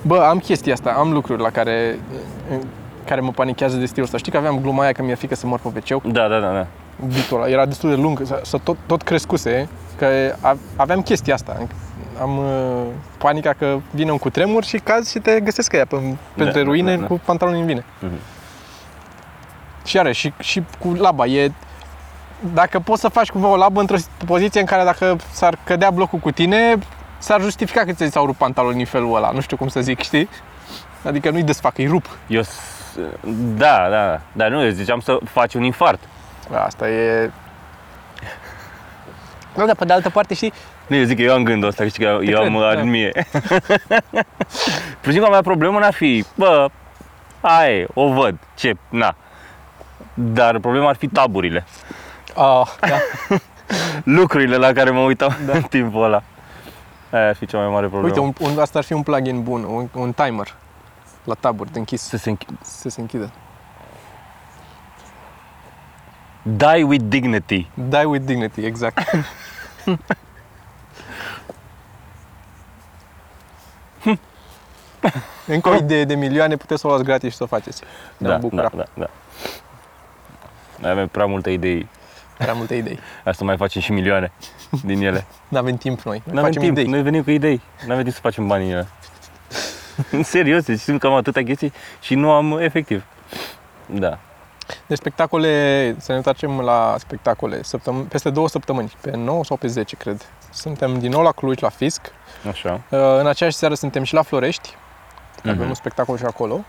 Bă, am chestia asta, am lucruri la care, în care mă panichează de stilul ăsta. Știi că aveam gluma aia că mi-e frică să mor pe wc Da, da, da, da. Bitul ăla era destul de lung, să, să tot, tot crescuse, că a- aveam chestia asta. Am uh, panica că vine un cutremur și caz și te găsesc ea pe, printre da, ruine da, da. cu pantaloni în vine. Mhm. Și iară, și, și cu laba, e... Dacă poți să faci cumva o labă într-o poziție în care dacă s-ar cădea blocul cu tine, s-ar justifica că ți s-au rupt pantalonii în felul ăla, nu știu cum să zic, știi? Adică nu-i desfac, îi rup. Eu, s- da, da, da. Dar nu, eu ziceam să faci un infart. Asta e... Nu, dar pe de altă parte, știi, Nu, eu zic că eu am gândul ăsta, că știi că eu, eu am cred, da. aritmie. Singura mea problemă n-ar fi, bă, aia e, o văd, ce, na. Dar problema ar fi taburile. Ah, da. Lucrurile la care mă uitam Da. în timpul ăla. Aia ar fi cea mai mare problemă. Uite, un, un, asta ar fi un plugin bun, un, un timer la taburi de închis Să se închi... să se închidă. Die with dignity. Die with dignity, exact. Încă o idee de milioane, puteți să o luați gratis și să o faceți. Ne-am Da, bucurat. da, da, da. Noi avem prea multe idei. Prea multe idei. Asta mai facem și milioane din ele. Nu avem timp noi. Noi Nu avem facem timp, idei. noi venim cu idei. Nu avem timp să facem bani în ele. În serios, deci simt că am atâtea chestii și nu am efectiv. Da. De spectacole, să ne întoarcem la spectacole, săptăm- peste două săptămâni, pe 9 sau pe 10, cred. Suntem din nou la Cluj, la Fisc. Așa. Uh, În aceeași seară suntem și la Florești. Avem Mhm. un spectacol și acolo.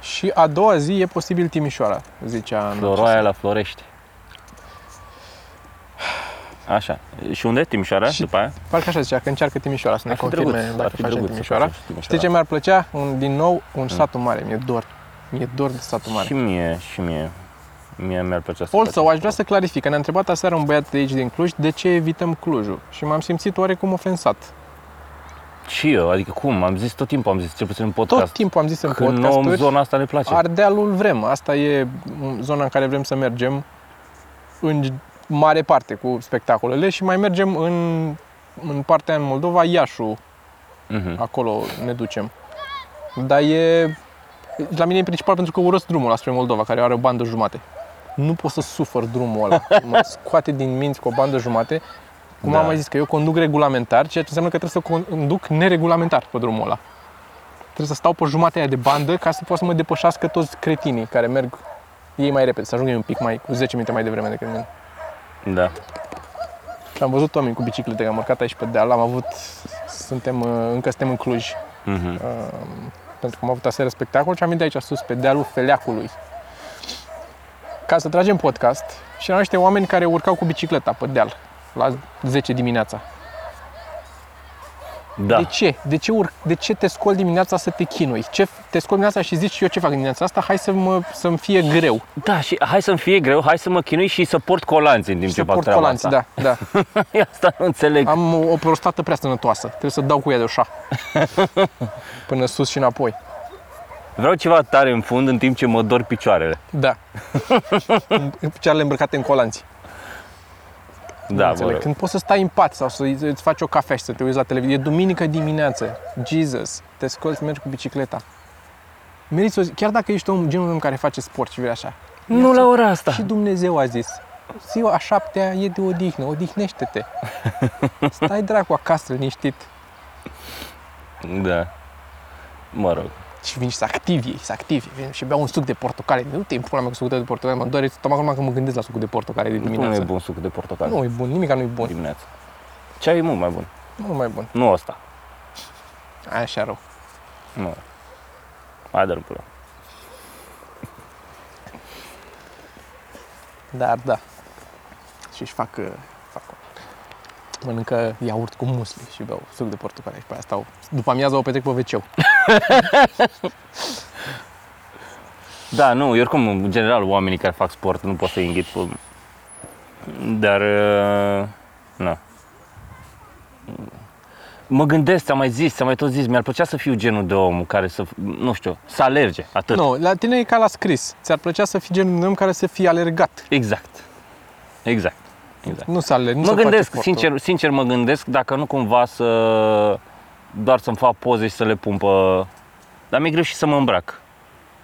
Și a doua zi e posibil Timișoara, zicea anul Floroaia acesta. la Florești. Așa. Și unde? Timișoara? Și- După aia? Parcă așa zicea, că încearcă Timișoara să ne Ar fi confirme drăguț, ar dacă fi facem drăguț să Timișoara. facem și Timișoara. Știi ce mi-ar plăcea? Un, din nou, un satul mare. Mi-e dor. Mi-e dor de satul mare. Și mie, și mie. Mie mi-ar plăcea să Also, facem aș vrea să clarific, că ne-a întrebat aseară un băiat de aici din Cluj de ce evităm Clujul și m-am simțit oarecum ofensat. Și eu, adică cum? Am zis tot timpul, am zis cel puțin în Tot podcast. timpul am zis în că nouă în podcasturi, zona asta ne place. Ardealul vrem. Asta e zona în care vrem să mergem în mare parte cu spectacolele și mai mergem în, în partea în Moldova, Iașu, Mhm. acolo ne ducem. Dar e La mine e principal pentru că urăsc drumul ăla spre Moldova, care are o bandă jumate. Nu pot să sufăr drumul ăla. Mă scoate din minți cu o bandă jumate. Cum Da. am mai zis, că eu conduc regulamentar, ceea ce înseamnă că trebuie să conduc neregulamentar pe drumul ăla. Trebuie să stau pe jumatea aia de bandă ca să pot să mă depășească toți cretinii care merg ei mai repede, să ajung eu un pic mai, cu 10 minute mai devreme decât mine. Da. Și am văzut oameni cu biciclete, că am urcat aici pe deal, am avut, suntem, uh, încă suntem în Cluj, Mhm. pentru că am avut aseară spectacol și am venit aici sus, pe dealul Feleacului. Ca să tragem podcast și erau niște oameni care urcau cu bicicleta pe deal la 10 dimineața. Da. De ce? De ce, ur- de ce te scoli dimineața să te chinui? Ce, te scoli dimineața și zici eu ce fac dimineața asta? Hai să mă, să-mi fie greu. Da, și hai să-mi fie greu, hai să mă chinui și să port colanți în timp Și ce să fac port treaba colanți, asta. da, da. Asta nu înțeleg. Am o prostată prea sănătoasă. Trebuie să dau cu ea de oșa. Până sus și înapoi. Vreau ceva tare în fund în timp ce mă dor picioarele. Da. Picioarele îmbrăcate în colanți. Da, Înțeleg. bă. Când poți să stai în pat sau să îți faci o cafea și să te uiți la televiziune. E duminică dimineață. Jesus. Te scoli să mergi cu bicicleta. Meriți o zi. Chiar dacă ești om, genul om care face sport și vrei așa. Nu la ora asta. Și Dumnezeu a zis. Ziua a șaptea e de odihnă, odihnește-te. Stai dracu acasă liniștit. Da. Mă rog. Și vin și să activi, să activi. Vin și beau un suc de portocale. Nu te pula mea cu sucul de portocale, mă doare stomacul numai când mă gândesc la sucul de portocale de Nu dimineață. e bun sucul de portocale Nu e bun, nimic nu e bun. dimineața. Ceai e mult mai bun. Nu mai bun. Nu ăsta. Aia așa rău. Nu. Hai dă pula. Dar da. Și își fac, uh, fac mănâncă iaurt cu musli și beau suc de portocale și pe aia stau. După amiază o petrec pe wc Da, nu, eu oricum, în general, oamenii care fac sport nu pot să-i înghit pe... Dar, uh, nu. Mă gândesc, ți-am mai zis, ți-am mai tot zis, mi-ar plăcea să fiu genul de om care să, nu știu, să alerge, atât. Nu, la tine e ca la scris. Ți-ar plăcea să fii genul de om care să fie alergat. Exact. Exact. Exact. Nu să alergi, nu Mă să faci gândesc, efortul. sincer, sincer mă gândesc dacă nu cumva să doar să-mi fac poze și să le pun pe... Dar mi-e greu și să mă îmbrac.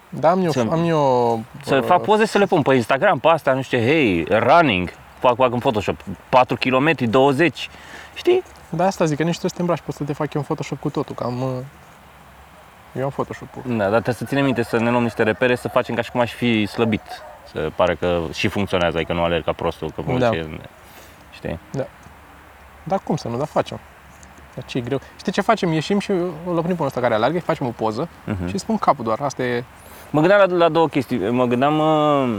Da, am eu, Să- am eu Să uh, fac poze și să le pun pe Instagram, pe asta, nu știu ce, hei, running, fac, fac în Photoshop, 4 km, 20, știi? Da, asta zic, că nici trebuie să te îmbraci, poți să te fac eu în Photoshop cu totul, că am... uh, Eu am Photoshop-ul. Da, dar trebuie să ținem minte să ne luăm niște repere, să facem ca și cum aș fi slăbit. Să pare că și funcționează, adică nu alerg ca prostul, că Da. ce, știi? Dar cum să nu, dar facem. Dar ce greu. Știi ce facem? Ieșim și îl oprim pe ăsta care alergă, îi facem o poză Mhm. și îi spun capul doar. Asta e... Mă gândeam la, la două chestii. Mă gândeam uh,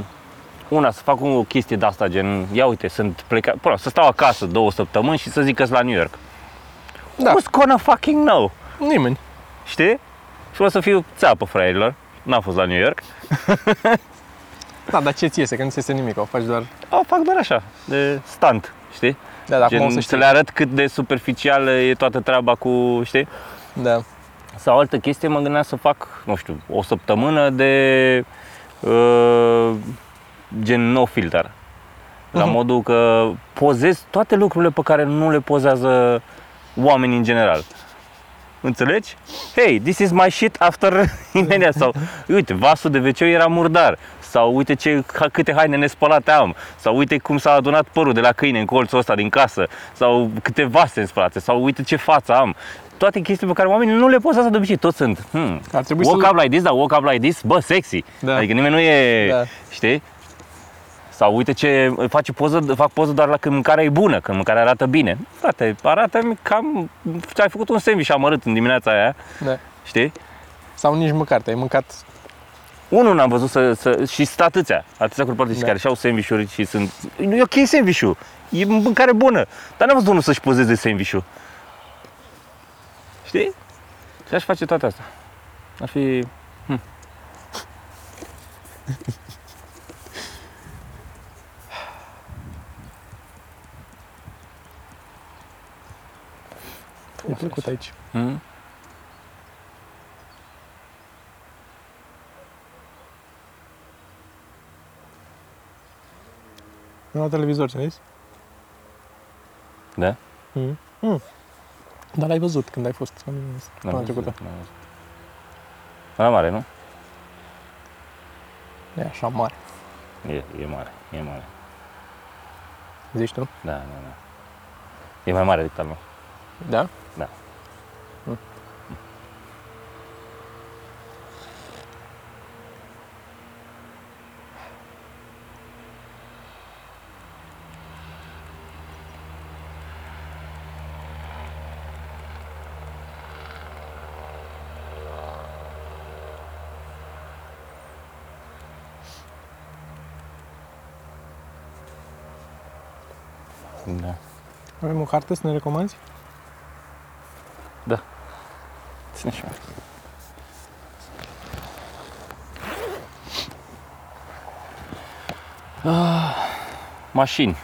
una, să fac o chestie de asta, gen, ia uite, sunt plecat, până, să stau acasă două săptămâni și să zic că sunt la New York. Da. Who's gonna fucking know? Nimeni. Știi? Și o să fiu țeapă, fraierilor. N-am fost la New York. Da, dar ce ți iese? Că nu ți iese nimic, o faci doar... O fac doar așa, de stunt, știi? Da, da, acum o Gen, să să știi. le arăt cât de superficială e toată treaba cu, știi? Da. Sau altă chestie, mă gândeam să fac, nu știu, o săptămână de uh, gen no filter. La Mhm. modul că pozez toate lucrurile pe care nu le pozează oamenii în general. Înțelegi? Hey, this is my shit after imediat. Sau, uite, vasul de wc era murdar. Sau uite ce, ha- câte haine nespălate am. Sau uite cum s-a adunat părul de la câine în colțul ăsta din casă. Sau câte vase spălate. Sau uite ce față am. Toate chestiile pe care oamenii nu le pozează de obicei. Toți sunt. Hmm, Ar trebui walk să... up like this, dar walk up like this, bă, sexy. Da. Adică nimeni nu e, Da. știi? Sau uite ce face poză, fac poză doar la când mâncarea e bună, când mâncarea arată bine. Frate, arată cam, ai făcut un sandwich amărât în dimineața aia, Da. știi? Sau nici măcar, te-ai mâncat... Unul n-am văzut să, să și sunt atâția, atâția corporatiști Da. care și-au sandwich-uri și sunt, e ok sandwich-ul, e mâncare bună, dar n-am văzut unul să-și pozeze sandwich-ul. Știi? Și aș face toate astea. Ar fi... Mi-a plăcut aici. Hmm? La televizor, ți-am zis? Da? Mm. Mm. Dar l-ai văzut când ai fost. Când N-am Săptămâna văzut, trecută. n-am văzut. La mare, nu? E așa mare. E, e mare, e mare. Zici tu? Da, da, da. E mai mare decât al meu. Da? Da. Da. Avem o carte să ne recomanzi? Da. Ține și ah, Mașini.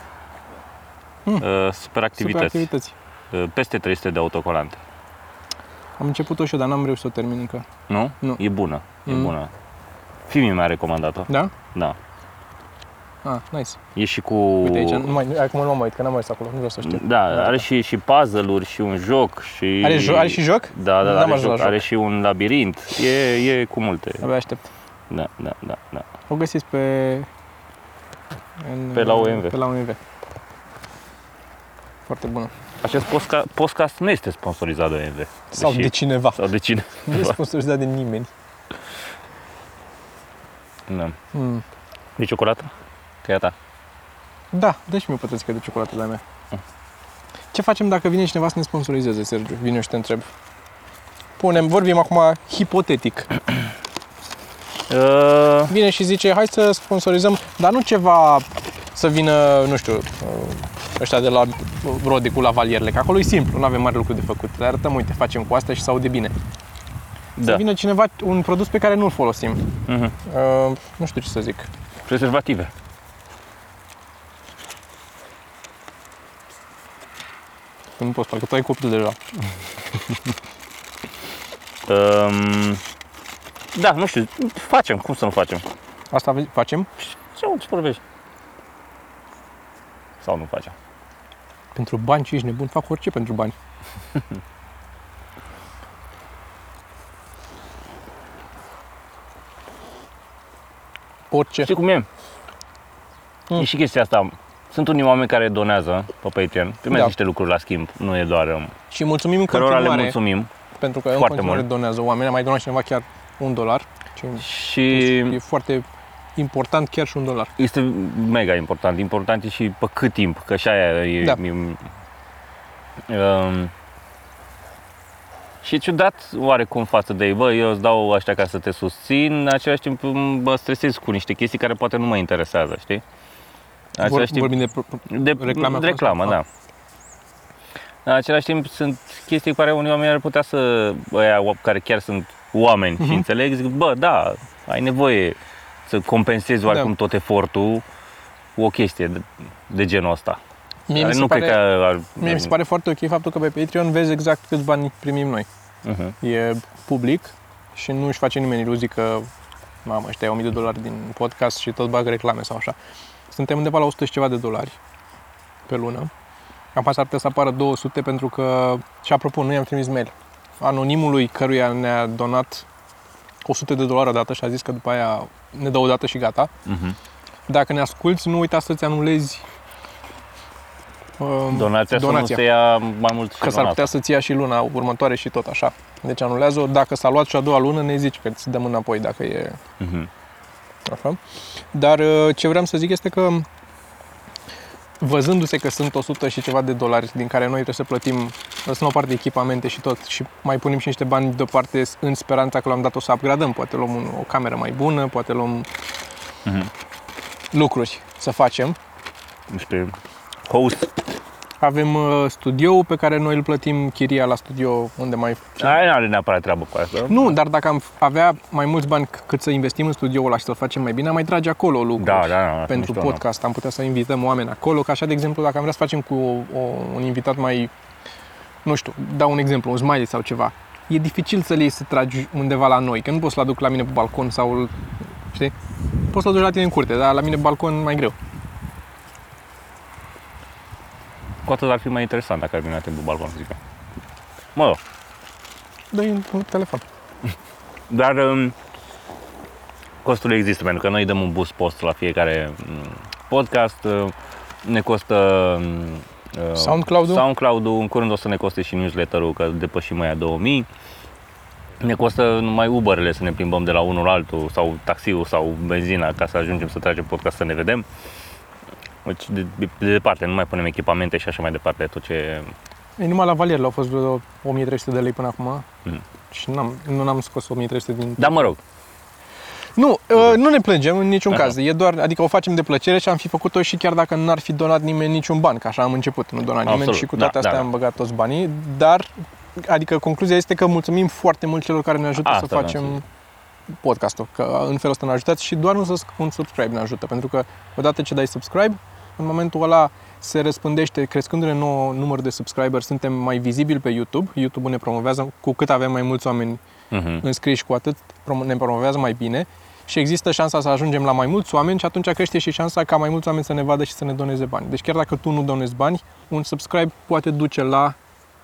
Hmm. Uh, super Super activități. activități. Uh, Peste 300 de autocolante. Am început-o și eu, dar n-am reușit să o termin încă. Nu? Nu. E bună. E Mm. bună. Fimi mi-a recomandat-o. Da? Da. Ah, nice. E și cu... Uite aici, nu mai, acum nu m-am uit, că n-am mers acolo, nu vreau să știu. Da, are și, și puzzle-uri și un joc și... Are, jo- are și joc? Da, da, N-am are, ajuns la joc, joc. are și un labirint. E, e cu multe. Abia aștept. Da, da, da, da. O găsiți pe... În, Pe la OMV. Pe la OMV. Foarte bună. Acest podcast, podcast nu este sponsorizat de OMV. Sau Deși- de cineva. Sau de cine? Nu e sponsorizat de nimeni. Da. Mm. De ciocolată? Că e a ta. Da, dă și mie o pătrățică de ciocolată de-a mea. Ce facem dacă vine cineva să ne sponsorizeze, Sergiu? Vine eu și te întreb. Punem, vorbim acum hipotetic. Uh, Vine și zice, hai să sponsorizăm, dar nu ceva să vină, nu știu, uh, ăștia de la rode cu lavalierele, că acolo e simplu, nu avem mare lucru de făcut. Le arătăm, uite, facem cu asta și se aude bine. Să da. vină cineva, un produs pe care nu-l folosim. Mhm. Uh, nu știu ce să zic. Prezervative. Nu poți, parcă tu ai copil deja. Um, da, nu știu, facem, cum să nu facem? Asta ve- facem Ce ce vorbești? Sau nu facem? pentru bani și ești nebun, fac orice pentru bani. Orice. Știi cum e? Mm. E și chestia asta. Sunt unii oameni care donează pe Patreon, primesc Da. niște lucruri la schimb, nu e doar um, Și mulțumim în cărora le continuare, mulțumim. pentru că în foarte continuare mult. donează oameni. A mai donat cineva chiar un dolar. Ce Și e foarte important chiar și un dolar. este mega important. Important e și pe cât timp, că și aia e... Da. e um, și e ciudat oarecum față de ei, bă, eu îți dau ăștia ca să te susțin, în același timp mă stresez cu niște chestii care poate nu mă interesează, știi? În Vor, același timp, vorbim de pro- pro- de reclame de reclamă, acolo? da. În același timp sunt chestii cu care unii oameni ar putea să, ăia care chiar sunt oameni Mhm. și înțeleg, zic, bă, da, ai nevoie să compensezi oarecum Da. tot efortul cu o chestie de, de genul ăsta. Mie Care mi se nu pare, cred că ar... Mie mi se pare foarte ok faptul că pe Patreon vezi exact câți bani primim noi. Uh-huh. E public și nu își face nimeni iluzii că mamă, ăștia iau 1000 de dolari din podcast și tot bag reclame sau așa. Suntem undeva la 100 și ceva de dolari pe lună. Am s-ar putea să apară 200 pentru că, și apropo, nu i-am trimis mail. Anonimului căruia ne-a donat 100 de dolari odată și a zis că după aia ne dă o dată și gata. Uh-huh. Dacă ne asculti, nu uita să-ți anulezi um, Donația, să nu donația. se ia mai mult și Că s-ar donat. putea să-ți ia și luna următoare și tot așa. Deci anulează-o. Dacă s-a luat și a doua lună, ne zici că îți dăm înapoi dacă e Uh-huh. Așa. Dar uh, ce vreau să zic este că văzându-se că sunt 100 și ceva de dolari din care noi trebuie să plătim, lăsăm o parte de echipamente și tot și mai punem și niște bani deoparte în speranța că l-am dat o să upgradăm. Poate luăm un, o cameră mai bună, poate luăm Mhm. lucruri să facem. Niște host. Avem uh, studioul pe care noi îl plătim chiria la studio unde mai Aia nu are neapărat treabă cu asta. Nu, dar dacă am avea mai mulți bani c- cât să investim în studioul ăla și să-l facem mai bine, am mai trage acolo lucruri. Da, da, da. ar fi Pentru mișto, podcast am putea să invităm oameni acolo, ca așa, de exemplu, dacă am vrea să facem cu o, un invitat mai, nu știu, dau un exemplu, un smiley sau ceva, e dificil să-l iei să tragi undeva la noi, că nu poți să-l aduc la mine pe balcon sau, îl- știi? Poți să-l duci la tine în curte, dar la mine pe balcon mai greu. Cu atât ar fi mai interesant dacă ar veni la timpul balcon, să zic eu. Mă rog, dă un telefon. Dar um, costurile există, pentru că noi dăm un boost post la fiecare mm, podcast. uh, Ne costă mm, uh, SoundCloud-ul? SoundCloud-ul, în curând o să ne coste și newsletter-ul, că depășim aia 2000. Ne costă numai Uber-le să ne plimbăm de la unul la altul, sau taxiul, sau benzina, ca să ajungem să tragem podcast să ne vedem. Deci, de, de, de departe, nu mai punem echipamente și așa mai departe, tot ce... Ei, numai la valier au fost vreo 1300 de lei până acum. Mhm. Și n-am, nu n-am scos 1300 din... Dar mă rog, Nu, uh, nu ne plângem în niciun Aha. caz. E doar, adică o facem de plăcere și am fi făcut-o și chiar dacă n-ar fi donat nimeni niciun ban, că așa am început, nu dona nimeni Absolut, și cu da, toate astea da, da. am băgat toți banii, dar adică concluzia este că mulțumim foarte mult celor care ne ajută Asta să vreau facem să podcastul, că în felul ăsta ne ajutați și doar un, sus- un subscribe ne ajută, pentru că odată ce dai subscribe, în momentul ăla se răspândește, crescându-ne nou număr de subscriber, suntem mai vizibili pe YouTube, YouTube ne promovează, cu cât avem mai mulți oameni uh-huh. înscriși, cu atât prom- ne promovează mai bine și există șansa să ajungem la mai mulți oameni și atunci crește și șansa ca mai mulți oameni să ne vadă și să ne doneze bani. Deci chiar dacă tu nu donezi bani, un subscribe poate duce la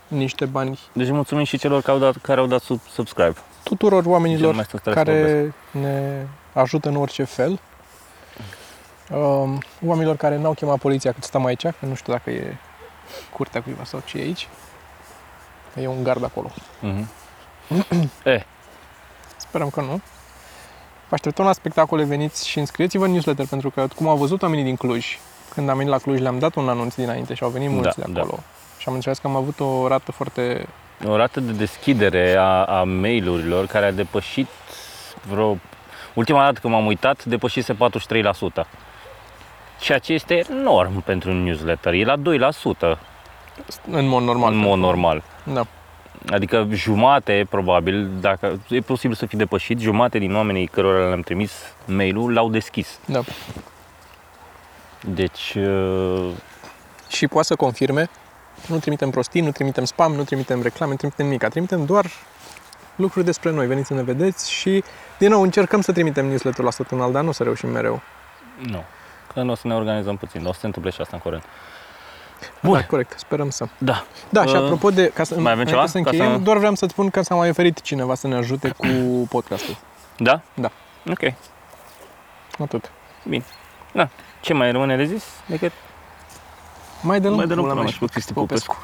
niște bani Deci mulțumim și celor care au dat, care au dat sub, subscribe. tuturor Cel oamenilor mai stătare să care ne ajută în orice fel. Um, oamenilor care n-au chemat poliția cât stăm aici, că nu știu dacă e curtea cuiva sau ce e aici. E un gard acolo. Uh-huh. eh, Sperăm că nu. Vă așteptăm la spectacole, veniți și înscrieți-vă în newsletter, pentru că, cum au văzut oamenii din Cluj, când am venit la Cluj, le-am dat un anunț dinainte și au venit mulți Da, de acolo. Și am înțeles că am avut o rată foarte... o rată de deschidere a, a mail-urilor care a depășit vreo... Ultima dată când m-am uitat, depășise 43%. Ceea ce este enorm pentru un newsletter. E la 2% în mod normal. în mod normal. Da. Adică jumate, probabil, dacă e posibil să fi depășit, jumate din oamenii cărora le-am trimis mail-ul l-au deschis. da. Deci, uh, Și poate să confirme, nu trimitem prostii, nu trimitem spam, nu trimitem reclame, nu trimitem nimic. Trimitem doar lucruri despre noi. Veniți să ne vedeți și, din nou, încercăm să trimitem newsletter-ul la săptămânal, dar nu o să reușim mereu. nu. Că nu o să ne organizăm puțin, o să se întâmple și asta în curând. Bun. Da, corect, sperăm să. Da. Da, și Uh, apropo de, ca să, mai avem înainte ceva? să Ca încheiem, să- doar vreau să-ți spun că s-a mai oferit cineva să ne ajute cu podcastul. Da? Da. Ok. Atât. Bine. Da. Ce mai rămâne de zis decât Mai dăm mai dăm pula pula mea mea și pe Cristi Popescu.